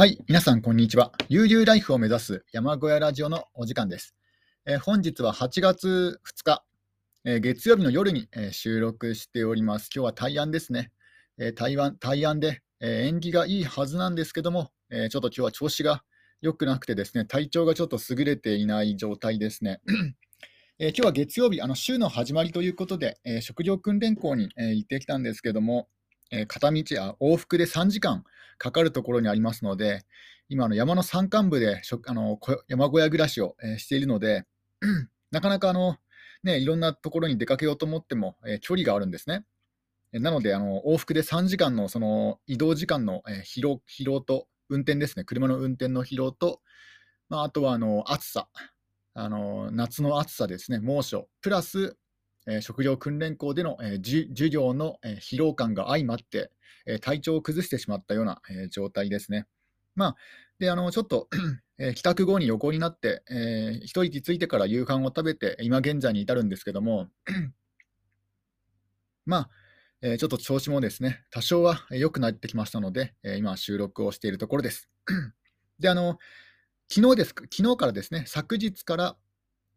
はい、皆さん、こんにちは。悠々ライフを目指す山小屋ラジオのお時間です。えー本日は8月2日、えー月曜日の夜に、えー収録しております。今日は対案ですね。えー対案対案で、えー縁起がいいはずなんですけども、えーちょっと今日は調子が良くなくてですね、体調がちょっと優れていない状態ですね。えー今日は月曜日、あの週の始まりということで、えー食料訓練校に、えー行ってきたんですけども、え片道あ、往復で3時間かかるところにありますので、今、の山の山間部であの山小屋暮らしを、えしているので、なかなかあの、ね、いろんなところに出かけようと思っても、え距離があるんですね。なので、あの往復で3時間のその移動時間の、え疲労疲労と運転ですね、車の運転の疲労と、まあ、あとはあの暑さ、あの夏の暑さですね、猛暑、プラス、えー食料訓練校での、え授業の、え疲労感が相まって、え体調を崩してしまったような、え状態ですね。まあ、であのちょっと、え帰宅後に横になって、えー一息ついてから夕飯を食べて、今現在に至るんですけども、まあ、えーちょっと調子もですね、多少は良くなってきましたので、えー今、収録をしているところです。で、あの、昨日ですか、昨日からですね、昨日から、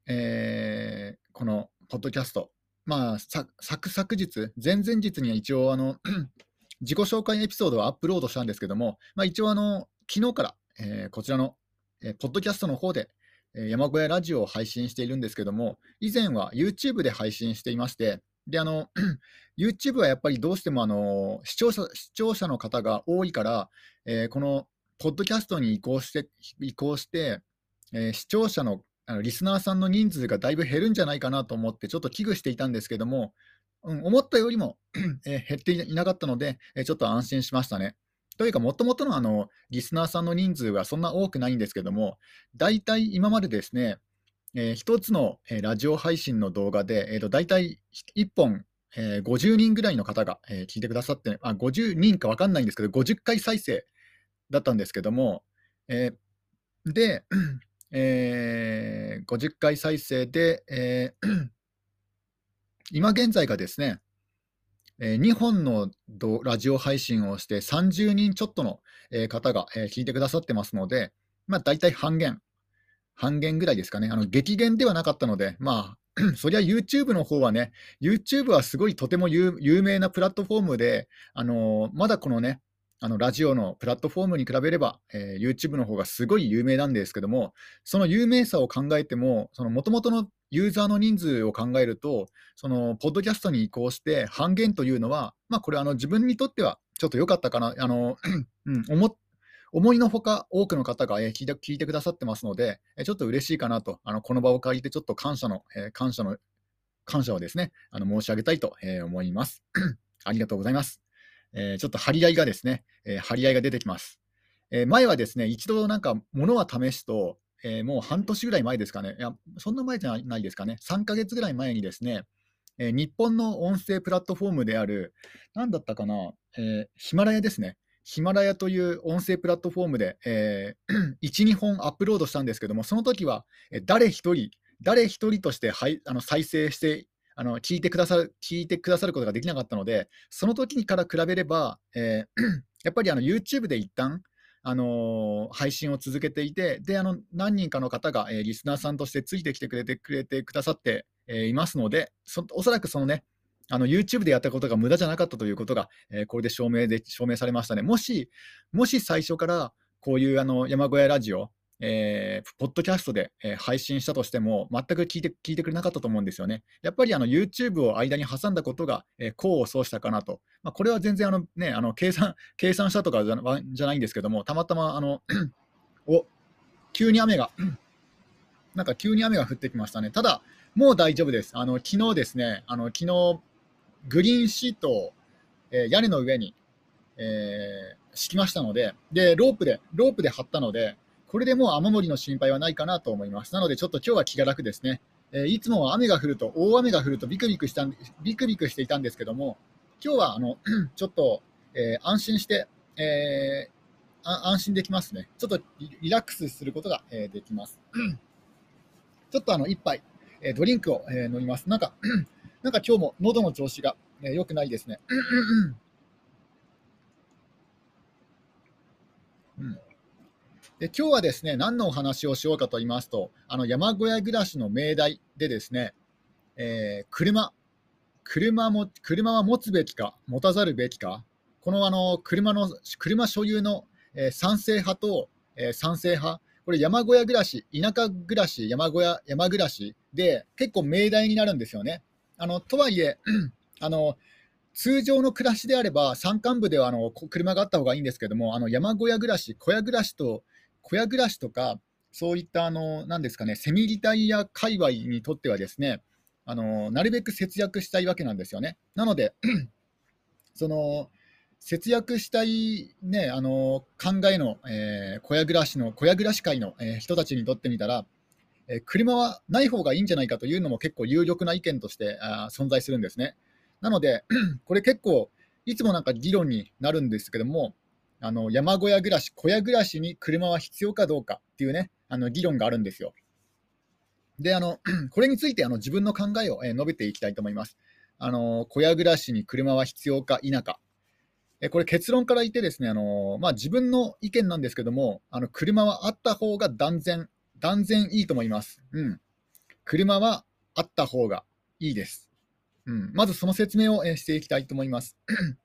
えーこのポッドキャスト、まあ、さ昨昨日、前々日には一応あの、自己紹介エピソードをアップロードしたんですけども、まあ、一応あの、昨日から、えーこちらの、えーポッドキャストの方で、えー山小屋ラジオを配信しているんですけども、以前は YouTube で配信していまして、であの YouTube はやっぱりどうしてもあの視聴者視聴者の方が多いから、えーこのポッドキャストに移行して、移行してえー視聴者のあのリスナーさんの人数がだいぶ減るんじゃないかなと思って、ちょっと危惧していたんですけども、うん、思ったよりも、えー減っていなかったので、えーちょっと安心しましたね。というか、もともとのリスナーさんの人数はそんな多くないんですけども、大体今までですね、えー一つの、えーラジオ配信の動画で、えー、と大体1本、えー50人ぐらいの方が、えー聞いてくださって、あ50人か分かんないんですけど、50回再生だったんですけども、えーで、えー50回再生で、えー 今現在がですね、え2本のラジオ配信をして30人ちょっとの、えー方が、えー聞いてくださってますので、まあ、大体半減、半減ぐらいですかね、あの激減ではなかったので、まあ、そりゃ YouTube の方はね、YouTube はすごいとても有有名なプラットフォームで、あのーまだこのね、あのラジオのプラットフォームに比べれば、えー YouTube の方がすごい有名なんですけども、その有名さを考えても、その元々のユーザーの人数を考えると、そのポッドキャストに移行して半減というのは、まあ、これあの自分にとってはちょっと良かったかな、あの うん、思思いのほか多くの方が、えー聞いて聞いてくださってますので、えーちょっと嬉しいかなと、あのこの場を借りてちょっと感謝の、えー感謝の感謝をですね、あの申し上げたいと、え思います。ありがとうございます。えーちょっと張り合いがですね、えー張り合いが出てきます。えー前はですね、一度なんか物は試すと、えーもう半年ぐらい前ですかね、いや、そんな前じゃないですかね、3ヶ月ぐらい前にですね、えー日本の音声プラットフォームである、なんだったかな、えーヒマラヤですね。ヒマラヤという音声プラットフォームで、えー1、2本アップロードしたんですけども、その時は、誰一人、誰一人として、はい、あの再生してあの聞いてくださる、聞いてくださることができなかったので、その時にから比べれば、えー やっぱりあの YouTube で一旦あのー配信を続けていて、であの何人かの方が、えーリスナーさんとしてついてきてくれてくれてくださって、えーいますので、そおそらくそのね、の YouTube でやったことが無駄じゃなかったということが、えーこれで証明で証明されましたね。もし、もし最初からこういうあの山小屋ラジオ、えーポッドキャストで、え配信したとしても、全く聞いて聞いてくれなかったと思うんですよね。やっぱりあの YouTube を間に挟んだことが、えー功を奏したかなと。まあ、これは全然あの、ね、あの計算 計算したとかじゃじゃないんですけども、たまたまあの お急に雨が、なんか急に雨が降ってきましたね。ただ、もう大丈夫です。あの昨日ですね、あの昨日グリーンシートを、えー屋根の上に、え敷きましたのでで、ロープで、ロープで張ったので、これでもう雨漏りの心配はないかなと思います。なので、ちょっと今日は気が楽ですね。えいつもは雨が降ると、大雨が降るとビクビクしたビクビクしていたんですけども、今日はあの ちょっと、えー安心して、えー安心できますね。ちょっとリラックスすることが、えーできます。ちょっとあの一杯、えドリンクを、えー飲みます。なんか、なんか今日も喉の調子がえー良くないですね。うんで今日はですね何のお話をしようかと言いますと、あの山小屋暮らしの命題でですね、えー、車車も、車は持つべきか、持たざるべきか、このあの車の車所有の、えー、賛成派と、えー、賛成派、これ山小屋暮らし、田舎暮らし、山小屋、山暮らしで結構命題になるんですよね。あのとはいえ あの、通常の暮らしであれば、山間部ではあの車があった方がいいんですけども、あの山小屋暮らし、小屋暮らしと、小屋暮らしとか、そういったあの、なんですかね、セミリタイア界隈にとってはですね、あのなるべく節約したいわけなんですよね。なので、その節約したい、ね、あの考えの、えー、小屋暮らしの小屋暮らし会の、えー、人たちにとってみたら、えー、車はない方がいいんじゃないかというのも結構有力な意見としてあ存在するんですね。なので、これ結構いつもなんか議論になるんですけども、あの山小屋暮らし、小屋暮らしに車は必要かどうかっていうね、あの議論があるんですよ。で、あの これについてあの自分の考えを、え述べていきたいと思います。あの小屋暮らしに車は必要か否か。えこれ結論から言ってですね、あのまあ、自分の意見なんですけども、あの車はあった方が断然、断然いいと思います。うん。車はあった方がいいです。うん、まずその説明を、えしていきたいと思います。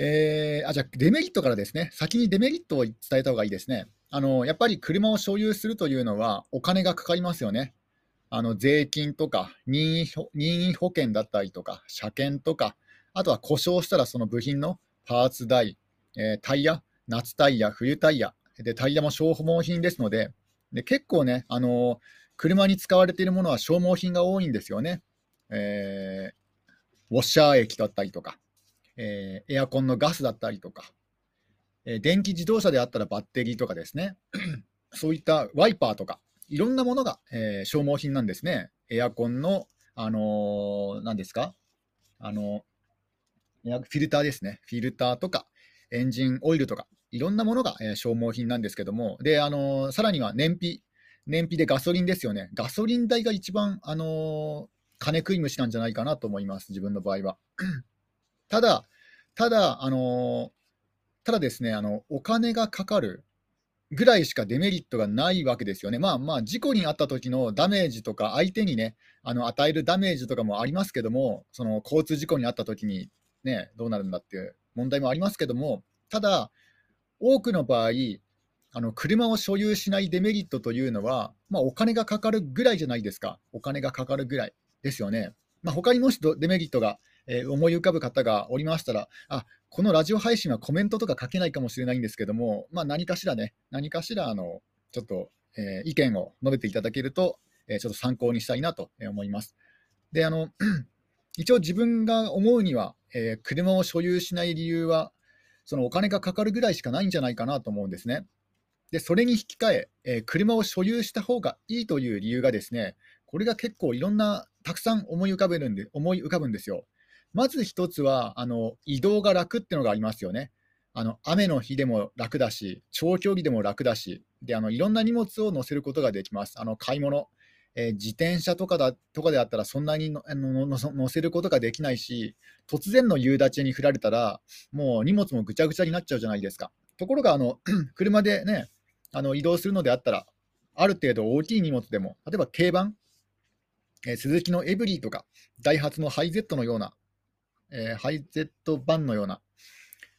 えー、あじゃ、デメリットからですね、先にデメリットを伝えた方がいいですね。あのやっぱり車を所有するというのはお金がかかりますよね。あの税金とか任意任意保険だったりとか、車検とか、あとは故障したらその部品のパーツ代、えー、タイヤ、夏タイヤ、冬タイヤ、でタイヤも消耗品ですので、で結構ね、あのー、車に使われているものは消耗品が多いんですよね。えー、ウォッシャー液だったりとか、えー、エアコンのガスだったりとか、え電気自動車であったらバッテリーとかですね、そういったワイパーとか、いろんなものが、えー、消耗品なんですね。エアコンの、あの、何ですか？あのフィルターですね。フィルターとか、エンジンオイルとか、いろんなものが、えー、消耗品なんですけども、で、あの、さらには燃費、燃費でガソリンですよね。ガソリン代が一番、あの金食い虫なんじゃないかなと思います、自分の場合は。ただ、ただ、あのただですね、あのお金がかかるぐらいしかデメリットがないわけですよね。まあまあ、事故に遭った時のダメージとか、相手にね、あの与えるダメージとかもありますけども、その交通事故に遭った時にね、どうなるんだっていう問題もありますけども、ただ、多くの場合、あの車を所有しないデメリットというのは、まあ、お金がかかるぐらいじゃないですか、お金がかかるぐらいですよね。まあ、他にもしデメリットがえ、思い浮かぶ方がおりましたら、あこのラジオ配信はコメントとか書けないかもしれないんですけども、まあ、何かしらね、何かしらあのちょっと、えー、意見を述べていただけると、えー、ちょっと参考にしたいなと思います。であの 一応自分が思うには、えー、車を所有しない理由は、そのお金がかかるぐらいしかないんじゃないかなと思うんですね。で、それに引き換ええー、車を所有した方がいいという理由がですね、これが結構いろんな、たくさん思い浮かべるんで、思い浮かぶんですよ。まず一つはあの移動が楽っていうのがありますよね。あの雨の日でも楽だし、長距離でも楽だし、であのいろんな荷物を載せることができます。あの買い物、えー、自転車とかだとかであったらそんなにのの載せることができないし、突然の夕立に降られたら、もう荷物もぐちゃぐちゃになっちゃうじゃないですか。ところがあの 車でね、あの移動するのであったら、ある程度大きい荷物でも、例えば軽バン、えー、スズキのエブリーとか、ダイハツのハイゼットのようなえー、ハイゼット版のような、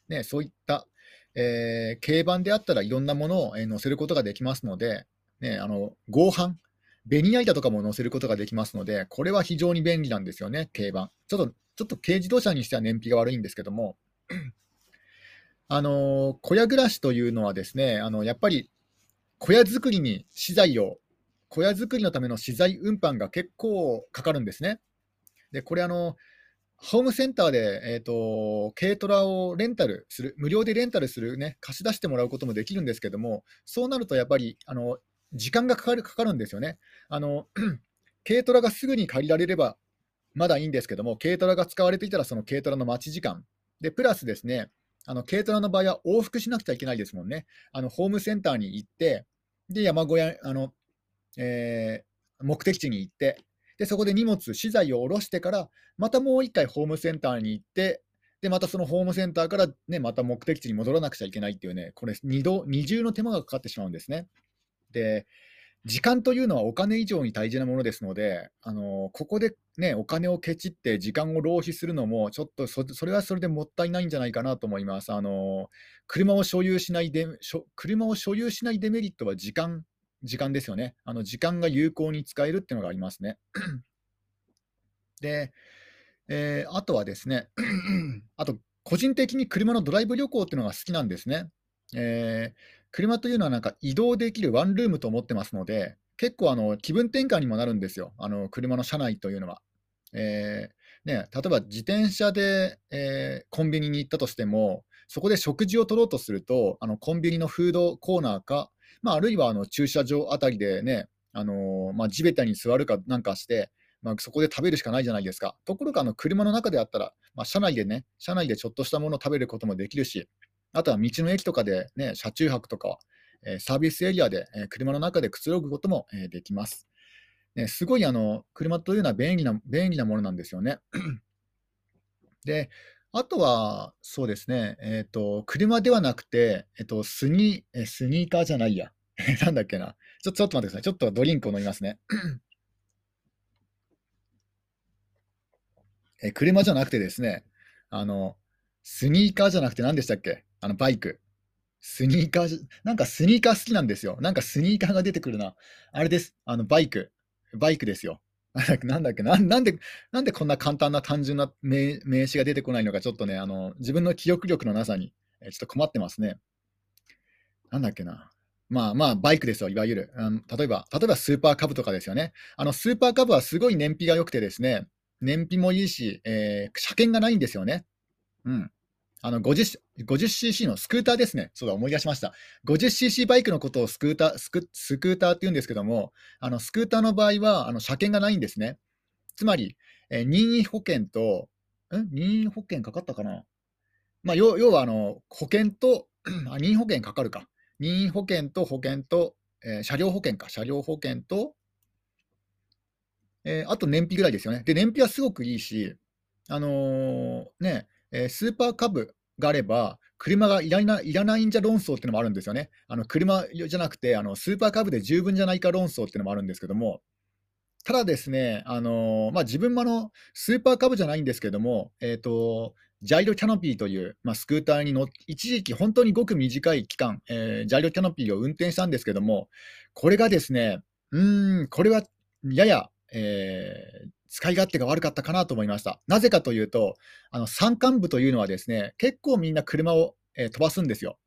ね、そういった、えー、軽バンであったらいろんなものを、えー、載せることができますので、ね、あの合板、ベニヤ板とかも載せることができますので、これは非常に便利なんですよね、軽バン。ちょっと、ちょっと軽自動車にしては燃費が悪いんですけども、あの小屋暮らしというのはですね、あのやっぱり小屋作りに資材を、小屋作りのための資材運搬が結構かかるんですね。で、これあの、ホームセンターで、えーと、軽トラをレンタルする、無料でレンタルする、ね、貸し出してもらうこともできるんですけども、そうなるとやっぱりあの時間がかかるかかるんですよね。あの 軽トラがすぐに借りられればまだいいんですけども、軽トラが使われていたらその軽トラの待ち時間、でプラスですね、あの軽トラの場合は往復しなくちゃいけないですもんね。あのホームセンターに行って、で山小屋あの、えー、目的地に行って、でそこで荷物、資材を下ろしてから、またもう1回ホームセンターに行って、で、またそのホームセンターからね、また目的地に戻らなくちゃいけないっていうね、これ二度、二重の手間がかかってしまうんですね。で、時間というのはお金以上に大事なものですので、あのここで、ね、お金をケチって時間を浪費するのも、ちょっとそそれはそれでもったいないんじゃないかなと思います。あの車を所有しないで車を所有しないデメリットは時間時間ですよね。あの時間が有効に使えるっていうのがありますね。で、えー、あとはですね、あと個人的に車のドライブ旅行っていうのが好きなんですね。えー車というのはなんか移動できるワンルームと思ってますので、結構あの気分転換にもなるんですよ、あの車の車内というのは。えー、ね、例えば自転車で、えー、コンビニに行ったとしても、そこで食事を取ろうとすると、あのコンビニのフードコーナーか、まあ、あるいはあの駐車場あたりでね、あのー、まあ、地べたに座るかなんかして、まあ、そこで食べるしかないじゃないですか。ところがあの車の中であったら、まあ、車内でね、車内でちょっとしたものを食べることもできるし、あとは道の駅とかで、ね、車中泊とか、えー、サービスエリアで、えー、車の中でくつろぐことも、えー、できます。ね、すごいあの車というのは便利な便利なものなんですよね。で、あとは、そうですね、えっ、と、車ではなくて、えっ、と、スニー、スニーカーじゃないや。なんだっけな。ちょちょっと待ってください。ちょっとドリンクを飲みますね。え車じゃなくてですね、あの、スニーカーじゃなくて何でしたっけ？あの、バイク。スニーカー、なんかスニーカー好きなんですよ。なんかスニーカーが出てくるな。あれです。あの、バイク。バイクですよ。なんだっけななんで、なんでこんな簡単な単純な名名詞が出てこないのか、ちょっとね、あの、自分の記憶力のなさに、えちょっと困ってますね。なんだっけな。まあまあ、バイクですよ、いわゆる。うん、例えば、例えばスーパーカブとかですよね。あの、スーパーカブはすごい燃費が良くてですね、燃費もいいし、えー、車検がないんですよね。うん。あの 50, 50cc のスクーターですね。そうだ、思い出しました。50cc バイクのことをスクーター、スクスクーターって言うんですけども、あのスクーターの場合は、あの車検がないんですね。つまり、えー、任意保険と、ん？任意保険かかったかな？まあ、要要はあの保険とあ、任意保険かかるか。任意保険と保険と、えー、車両保険か。車両保険と、えー、あと燃費ぐらいですよね。で、燃費はすごくいいし、あのー、ね、えー、スーパーカブがあれば、車がいらないらないんじゃ論争っていうのもあるんですよね。あの車じゃなくてあの、スーパーカブで十分じゃないか論争っていうのもあるんですけども、ただですね、あのまあ、自分もあのスーパーカブじゃないんですけども、えーと、ジャイロキャノピーという、まあ、スクーターに乗って、一時期、本当にごく短い期間、えー、ジャイロキャノピーを運転したんですけども、これがですね、うん、これはやや、えー、使い勝手が悪かったかなと思いました。なぜかというと、あの山間部というのはですね、結構みんな車を、えー、飛ばすんですよ。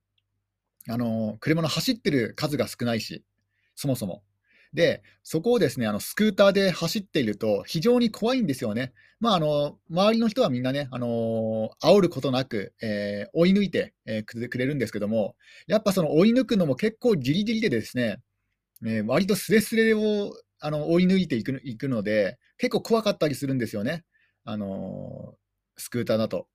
あの車の走ってる数が少ないし、そもそも。で、そこをですね、あのスクーターで走っていると非常に怖いんですよね。まあ、あの周りの人はみんなね、あの煽ることなく、えー、追い抜いて、えー、くれるんですけども、やっぱその追い抜くのも結構ギリギリでですね、ね割とスレスレをあの追い抜いていくいくので、結構怖かったりするんですよね、あのスクーターだと。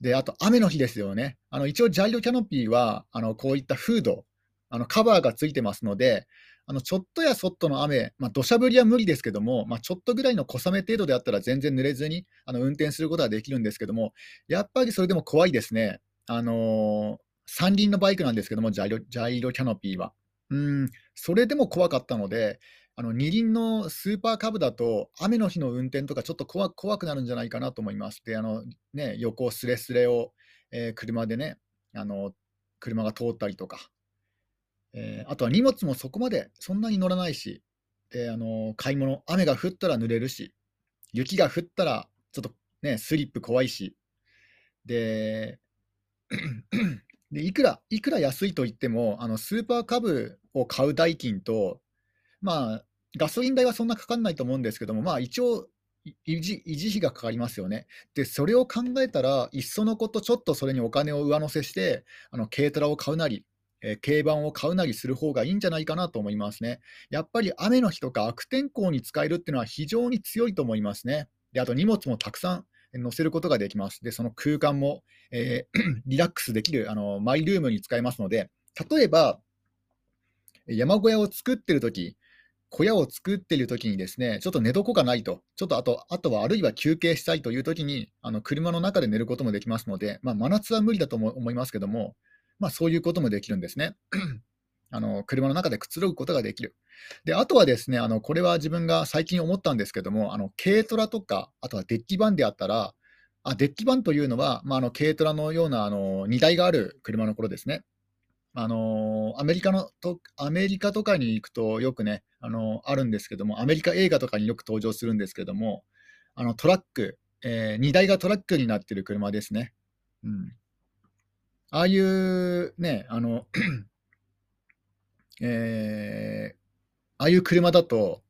で、あと雨の日ですよね。あの一応、ジャイロキャノピーはあのこういったフード、あのカバーがついてますので、あのちょっとやそっとの雨、まあ、土砂降りは無理ですけども、まあ、ちょっとぐらいの小雨程度であったら全然濡れずにあの運転することはできるんですけども、やっぱりそれでも怖いですね。あのー、三輪のバイクなんですけども、ジャイロジャイロキャノピーは。うん、それでも怖かったので、あの二輪のスーパーカブだと、雨の日の運転とかちょっと怖くなるんじゃないかなと思います。で、あのね、横すれすれを、えー、車でねあの、車が通ったりとか、えー、あとは荷物もそこまでそんなに乗らないし、であの買い物、雨が降ったら濡れるし、雪が降ったらちょっとね、スリップ怖いし、で、でいくらいくら安いと言っても、あのスーパーカブを買う代金と、まあ、ガソリン代はそんなかかんないと思うんですけども、まあ、一応維持、維持費がかかりますよね。で、それを考えたら、いっそのことちょっとそれにお金を上乗せして、あの軽トラを買うなり、えー、軽バンを買うなりする方がいいんじゃないかなと思いますね。やっぱり雨の日とか悪天候に使えるっていうのは非常に強いと思いますね。で、あと荷物もたくさん載せることができます。で、その空間も、えー、リラックスできるあのマイルームに使えますので、例えば、山小屋を作ってるとき、小屋を作っているときにですね、ちょっと寝床がないと、ちょっとあと、あとはあるいは休憩したいというときに、あの車の中で寝ることもできますので、まあ、真夏は無理だとも思いますけども、まあ、そういうこともできるんですね。あの車の中でくつろぐことができる。で、あとはですね、あのこれは自分が最近思ったんですけども、あの軽トラとか、あとはデッキバンであったら、あデッキバンというのは、まあ、あの軽トラのようなあの荷台がある車の頃ですね。あのアメリカのとアメリカとかに行くとよくね、あのあるんですけども、アメリカ映画とかによく登場するんですけども、あのトラック、えー、荷台がトラックになってる車ですね。うん、ああいうね、あの えー、ああいう車だと、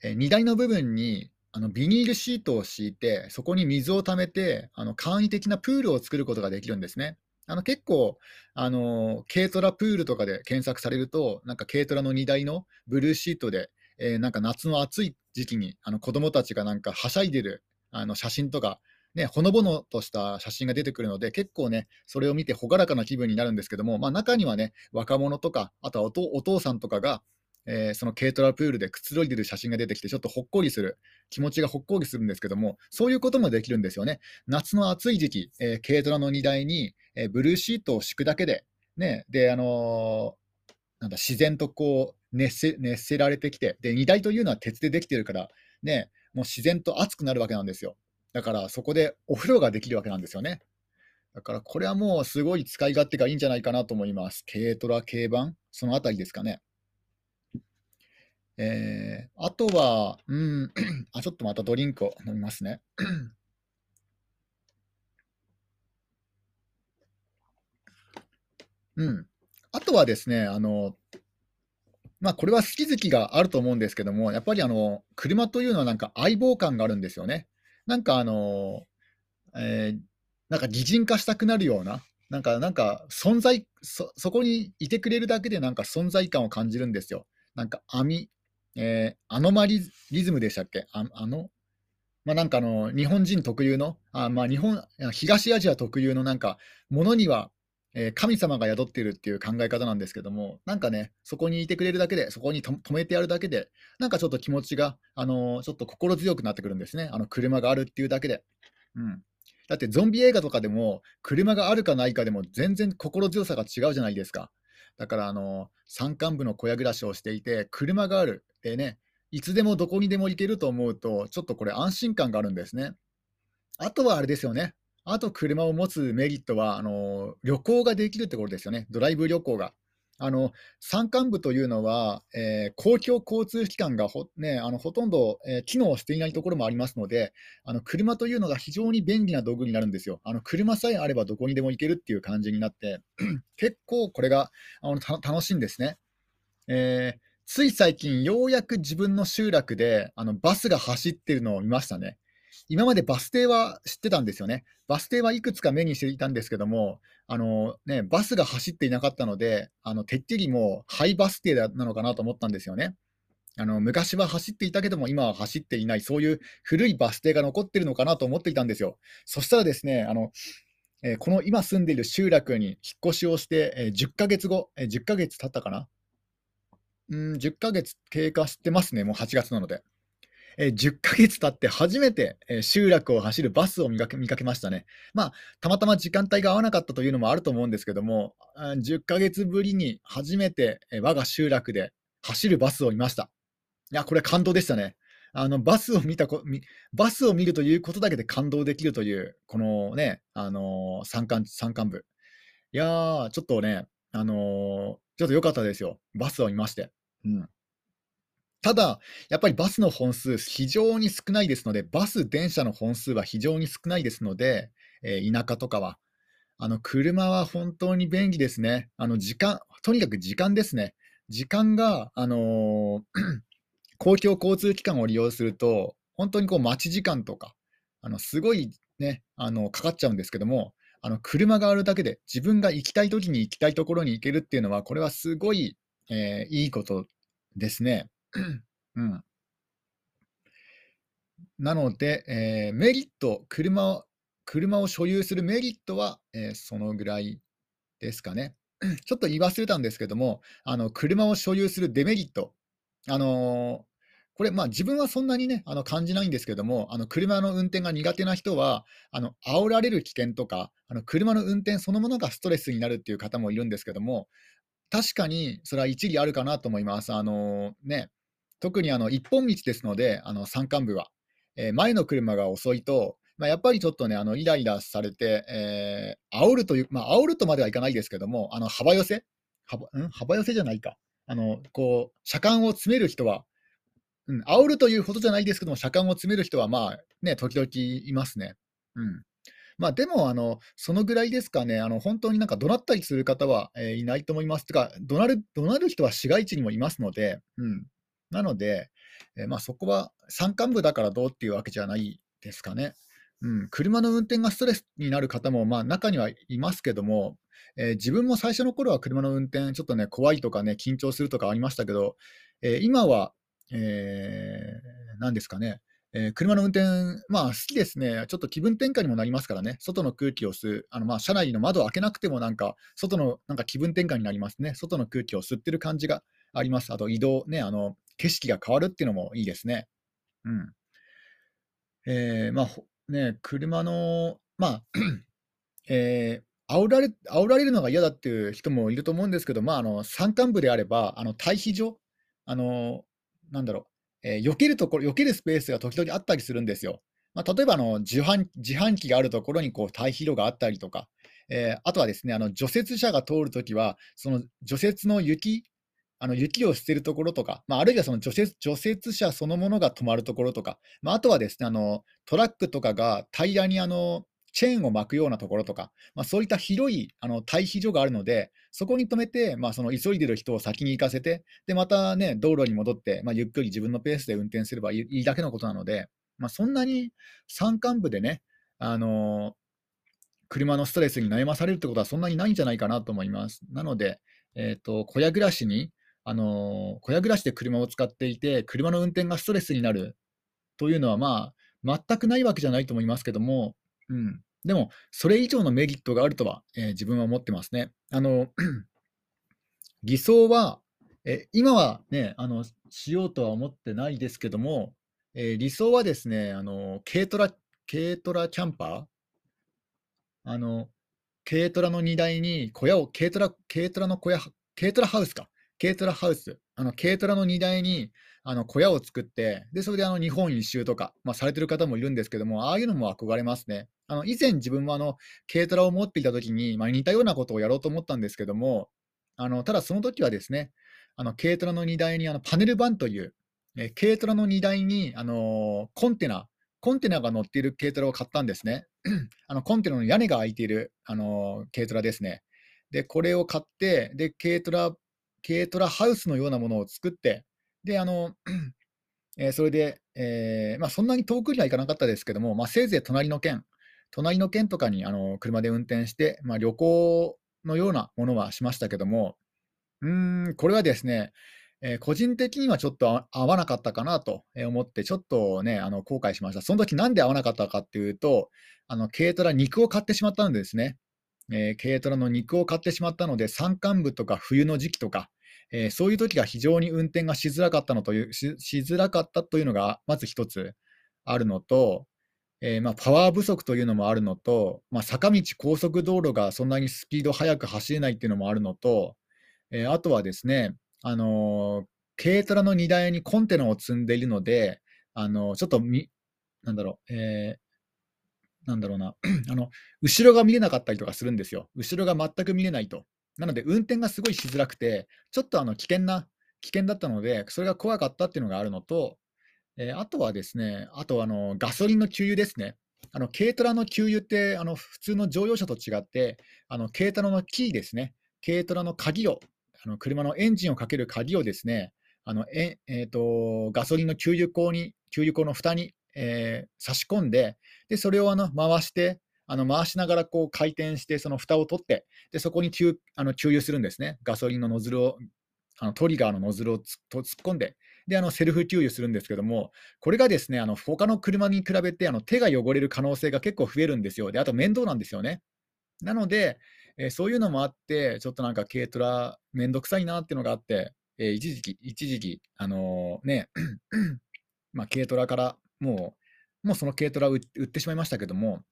えー、荷台の部分にあのビニールシートを敷いて、そこに水を溜めて、あの簡易的なプールを作ることができるんですね。あの結構、あの軽トラプールとかで検索されると、なんか軽トラの荷台のブルーシートで、えー、なんか夏の暑い時期にあの子供たちがなんかはしゃいでるあの写真とか、ね、ほのぼのとした写真が出てくるので、結構ね、それを見て朗らかな気分になるんですけども、まあ、中にはね、若者とか、あとはお父さんとかが、えー、その軽トラプールでくつろいでる写真が出てきて、ちょっとほっこりする、気持ちがほっこりするんですけども、そういうこともできるんですよね。夏の暑い時期、えー、軽トラの荷台に、えー、ブルーシートを敷くだけで、ね、で、あのなんだ自然とこう熱せ熱せられてきて、で、荷台というのは鉄でできてるから、ね、もう自然と熱くなるわけなんですよ。だからそこでお風呂ができるわけなんですよね。だからこれはもうすごい使い勝手がいいんじゃないかなと思います。軽トラ、軽バン、そのあたりですかね。えー、あとは、うん、あ、ちょっとまたドリンクを飲みますね。うん。あとはですね、あの、まあ、これは好き好きがあると思うんですけども、やっぱりあの、車というのはなんか相棒感があるんですよね。なんかあの、えー、なんか擬人化したくなるような、なんか、なんか存在そ、そこにいてくれるだけでなんか存在感を感じるんですよ。なんか網、えー、アノマリズムでしたっけ？あの、まあ、なんかあの、日本人特有の、あまあ、日本、東アジア特有のなんか、ものには、えー、神様が宿っているっていう考え方なんですけども、なんかね、そこにいてくれるだけで、そこに止めてやるだけで、なんかちょっと気持ちが、あのー、ちょっと心強くなってくるんですね。あの、車があるっていうだけで。うん。だってゾンビ映画とかでも、車があるかないかでも全然心強さが違うじゃないですか。だから、あの、山間部の小屋暮らしをしていて、車がある。でね、いつでもどこにでも行けると思うと、ちょっとこれ安心感があるんですね。あとはあれですよね。あと車を持つメリットは、あの、旅行ができるってことですよね。ドライブ旅行が。あの山間部というのは、えー、公共交通機関がほ,、ね、あのほとんど、えー、機能していないところもありますので、あの車というのが非常に便利な道具になるんですよ。あの車さえあればどこにでも行けるっていう感じになって、結構これがあの楽しいんですね。えー、つい最近、ようやく自分の集落であのバスが走ってるのを見ましたね。今までバス停は知ってたんですよね。バス停はいくつか目にしていたんですけども、あのね、バスが走っていなかったので、あのてっきりもうハイバス停なのかなと思ったんですよね。あの昔は走っていたけども、今は走っていない、そういう古いバス停が残ってるのかなと思っていたんですよ。そしたらですね、あのえー、この今住んでいる集落に引っ越しをして、えー、10ヶ月後、えー、10ヶ月経ったかなうん、10ヶ月経過してますね、もう8月なので。えー、10ヶ月経って初めて、えー、集落を走るバスを見かけ見かけましたね。まあ、たまたま時間帯が合わなかったというのもあると思うんですけども、10ヶ月ぶりに初めて、えー、我が集落で走るバスを見ました。いや、これ感動でしたね。あのバスを見たこバスを見るということだけで感動できるという、このね、あのー、山間山間部。いやー、ちょっとね、あのー、ちょっと良かったですよ。バスを見まして。うん。ただ、やっぱりバスの本数、非常に少ないですので、バス、電車の本数は非常に少ないですので、えー、田舎とかは。あの車は本当に便利ですね。あの時間、とにかく時間ですね。時間が、あのー、公共交通機関を利用すると、本当にこう待ち時間とか、あのすごいね、あのかかっちゃうんですけども、あの車があるだけで、自分が行きたい時に行きたいところに行けるっていうのは、これはすごい、えー、いいことですね。うん。なので、えー、メリット、車車を所有するメリットは、えー、そのぐらいですかね。ちょっと言い忘れたんですけども、あの車を所有するデメリット、あの、これ、まあ、自分はそんなにね、あの、感じないんですけども、あの、車の運転が苦手な人は、あの、煽られる危険とか、あの、車の運転そのものがストレスになるっていう方もいるんですけども、確かにそれは一理あるかなと思います。あの、ね、特にあの、一本道ですので、あの、山間部は。え、前の車が遅いと、ま、やっぱりちょっとね、あの、イライラされて、ええ、煽るという、ま、煽るとまではいかないですけども、あの、幅寄せ？はばん、幅寄せじゃないか。あの、こう、車間を詰める人は、うん、煽るというほどじゃないですけども、車間を詰める人は、まあ、ね、時々いますね。うん。ま、でも、あの、そのぐらいですかね、あの、本当になんか怒鳴ったりする方は、え、いないと思います。てか、怒鳴る怒鳴る人は市街地にもいますので、うん。なので、え、ま、そこは山間部だからどうっていうわけじゃないですかね。うん、車の運転がストレスになる方も、ま、中にはいますけども、え、自分も最初の頃は車の運転、ちょっとね、怖いとかね、緊張するとかありましたけど、え、今は、ええ、なんですかね、え、車の運転、まあ、好きですね。ちょっと気分転換にもなりますからね。外の空気を吸う、あの、ま、車内の窓を開けなくてもなんか、外のなんか気分転換になりますね。外の空気を吸ってる感じがあります。あと移動ね、あの、景色が変わるっていうのもいいですね。うん。ええ、ま、ほね、車の、まあ、ええ、煽られ煽られるのが嫌だっていう人もいると思うんですけど、ま、ああの、山間部であれば、あの、退避所、あの、なんだろう、え、避けるところ避けるスペースが時々あったりするんですよ。まあ、例えばあの、じゅはん自販機があるところにこう退避路があったりとか、え、あとはですね、あの、除雪車が通る時は、その除雪の雪あの、雪を捨てるところとか、まあ、あるいはその除雪除雪車そのものが止まるところとか、まあ、あとはですね、あの、トラックとかがタイヤにあの、チェーンを巻くようなところとか、まあ、そういった広いあの退避所があるので、そこに止めて、まあ、その急いでる人を先に行かせて、で、またね、道路に戻って、まあ、ゆっくり自分のペースで運転すればいいだけのことなので、まあ、そんなに山間部でね、あの、車のストレスに悩まされるってことはそんなにないんじゃないかなと思います。なので、えっと、小屋暮らしにあの、小屋暮らしで車を使っていて、車の運転がストレスになるというのは、まあ、全くないわけじゃないと思いますけども、うん。でも、それ以上のメリットがあるとは、えー、自分は思ってますね。あの、偽装は、え今はね、あの、しようとは思ってないですけども、えー、理想はですね、あの、軽トラ軽トラキャンパー？あの、軽トラの荷台に小屋を、軽トラ軽トラの小屋軽トラハウスか。軽トラハウス、あの軽トラの荷台にあの小屋を作って、でそれであの日本一周とか、まあ、されてる方もいるんですけども、ああいうのも憧れますね。あの以前、自分もあの軽トラを持っていたときに、まあ、似たようなことをやろうと思ったんですけども、あのただその時はですね、あの軽トラの荷台にあのパネル板という、え軽トラの荷台にあのコンテナ、コンテナが乗っている軽トラを買ったんですね。あのコンテナの屋根が開いているあの軽トラですね。で、これを買って、で軽トラ軽トラハウスのようなものを作って、で、あの、えー、それで、えー、まあ、そんなに遠くには行かなかったですけども、まあ、せいぜい隣の県、隣の県とかにあの車で運転して、まあ、旅行のようなものはしましたけども、うん、これはですね、えー、個人的にはちょっと合わなかったかなと思って、ちょっとね、あの後悔しました。その時なんで合わなかったかっていうと、あの軽トラ肉を買ってしまったんですね。えー、軽トラの肉を買ってしまったので、山間部とか冬の時期とか、えー、そういう時が非常に運転がしづらかったのというしづらかったというのがまず一つあるのと、えー、まあ、パワー不足というのもあるのと、まあ、坂道、高速道路がそんなにスピード速く走れないっていうのもあるのと、えー、あとはですね、あの軽トラの荷台にコンテナを積んでいるので、あのちょっとみ、なんだろう、えなんだろうな あの、後ろが見れなかったりとかするんですよ。後ろが全く見れないと。なので、運転がすごいしづらくて、ちょっとあの危険な、危険だったので、それが怖かったっていうのがあるのと、えー、あとはですね、あとあのガソリンの給油ですね。あの軽トラの給油ってあの普通の乗用車と違って、あの軽トラのキーですね、軽トラの鍵を、あの車のエンジンをかける鍵をですね、あのええーと、ガソリンの給油口に、給油口の蓋に、えー、差し込んで、でそれをあの回して、あの回しながらこう回転して、その蓋を取って、でそこに給あの給油するんですね。ガソリンのノズルを、あのトリガーのノズルを突っ込んで、であのセルフ給油するんですけども、これがですね、あの他の車に比べてあの手が汚れる可能性が結構増えるんですよ。で、あと面倒なんですよね。なので、えー、そういうのもあって、ちょっとなんか軽トラ、めんどくさいなっていうのがあって、えー一時期、一時期、あのーね、まあ、軽トラからもう、もうその軽トラを売ってしまいましたけども、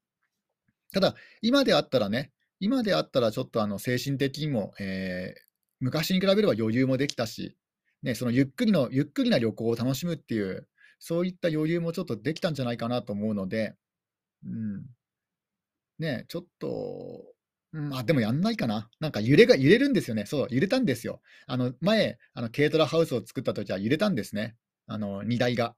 ただ、今であったらね、今であったらちょっとあの精神的にも、えー昔に比べれば余裕もできたし、ね、そのゆっくりのゆっくりな旅行を楽しむっていう、そういった余裕もちょっとできたんじゃないかなと思うので、うん、ね、ちょっと、うん、あ、でもやんないかな。なんか揺れが揺れるんですよね。そう、揺れたんですよ。あの、前、あの、軽トラハウスを作った時は揺れたんですね。あの、荷台が。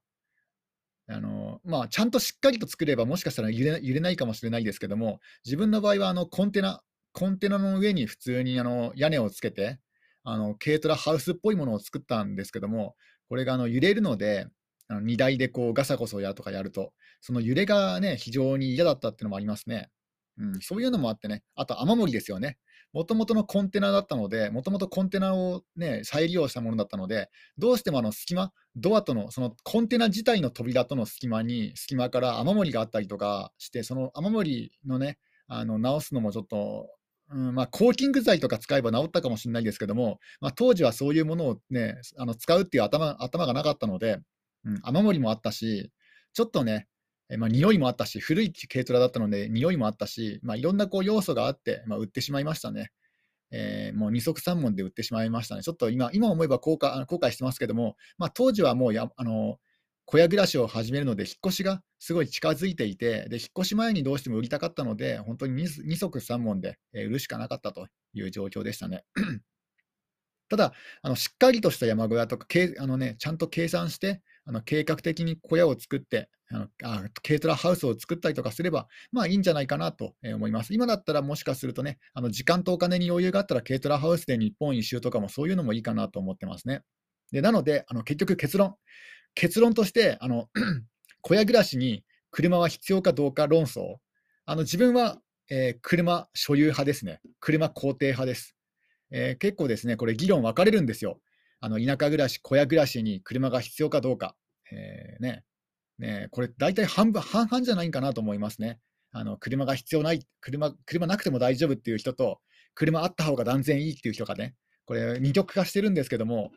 あの、まあ、ちゃんとしっかりと作れば、もしかしたら揺れ揺れないかもしれないですけども、自分の場合は、あの、コンテナコンテナの上に普通に、あの、屋根をつけて、あの、軽トラハウスっぽいものを作ったんですけども、これが、あの、揺れるので、あの、荷台でこうガサゴソやとかやると、その揺れがね、非常に嫌だったっていうのもありますね。うん、そういうのもあってね、あと雨漏りですよね。もともとのコンテナだったので、もともとコンテナをね、再利用したものだったので、どうしてもあの隙間、ドアとの、そのコンテナ自体の扉との隙間に、隙間から雨漏りがあったりとかして、その雨漏りのね、あの直すのもちょっと、うんまあ、コーキング剤とか使えば治ったかもしれないですけども、まあ、当時はそういうものをね、あの使うっていう頭頭がなかったので、うん、雨漏りもあったし、ちょっとね、えまあ、匂いもあったし、古い軽トラだったので、匂いもあったし、まあ、いろんなこう要素があって、まあ、売ってしまいましたね。えーもう二足三門で売ってしまいましたね。ちょっと今、今思えば後悔後悔してますけども、まあ、当時はもうやあの小屋暮らしを始めるので、引っ越しがすごい近づいていて、で引っ越し前にどうしても売りたかったので、本当に二足三門でえー売るしかなかったという状況でしたね。ただ、あのしっかりとした山小屋とか、けいあのね、ちゃんと計算して、あの計画的に小屋を作ってあのあ、軽トラハウスを作ったりとかすれば、まあいいんじゃないかなと思います。今だったらもしかするとね、あの時間とお金に余裕があったら、軽トラハウスで日本一周とかもそういうのもいいかなと思ってますね。でなので、あの結局結論、結論として、あの 小屋暮らしに車は必要かどうか論争、あの自分は、えー車所有派ですね。車肯定派です。えー結構ですね、これ議論分かれるんですよ。あの田舎暮らし、小屋暮らしに車が必要かどうか。えーねねこれ大体半分、半々じゃないかなと思いますね。あの車が必要ない車、車なくても大丈夫っていう人と、車あった方が断然いいっていう人がね、これ二極化してるんですけども、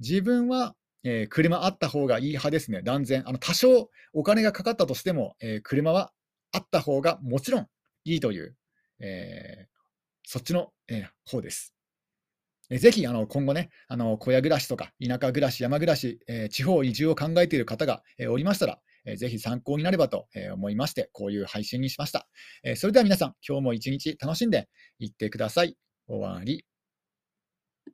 自分は、えー車あった方がいい派ですね、断然。あの多少お金がかかったとしても、えー車はあった方がもちろんいいという、えーそっちの、えー方です。えぜひあの今後ね、あの小屋暮らしとか田舎暮らし、山暮らし、え地方移住を考えている方が、えおりましたら、えーぜひ参考になればとえ思いまして、こういう配信にしました。えそれでは皆さん、今日も一日楽しんでいってください。終わり。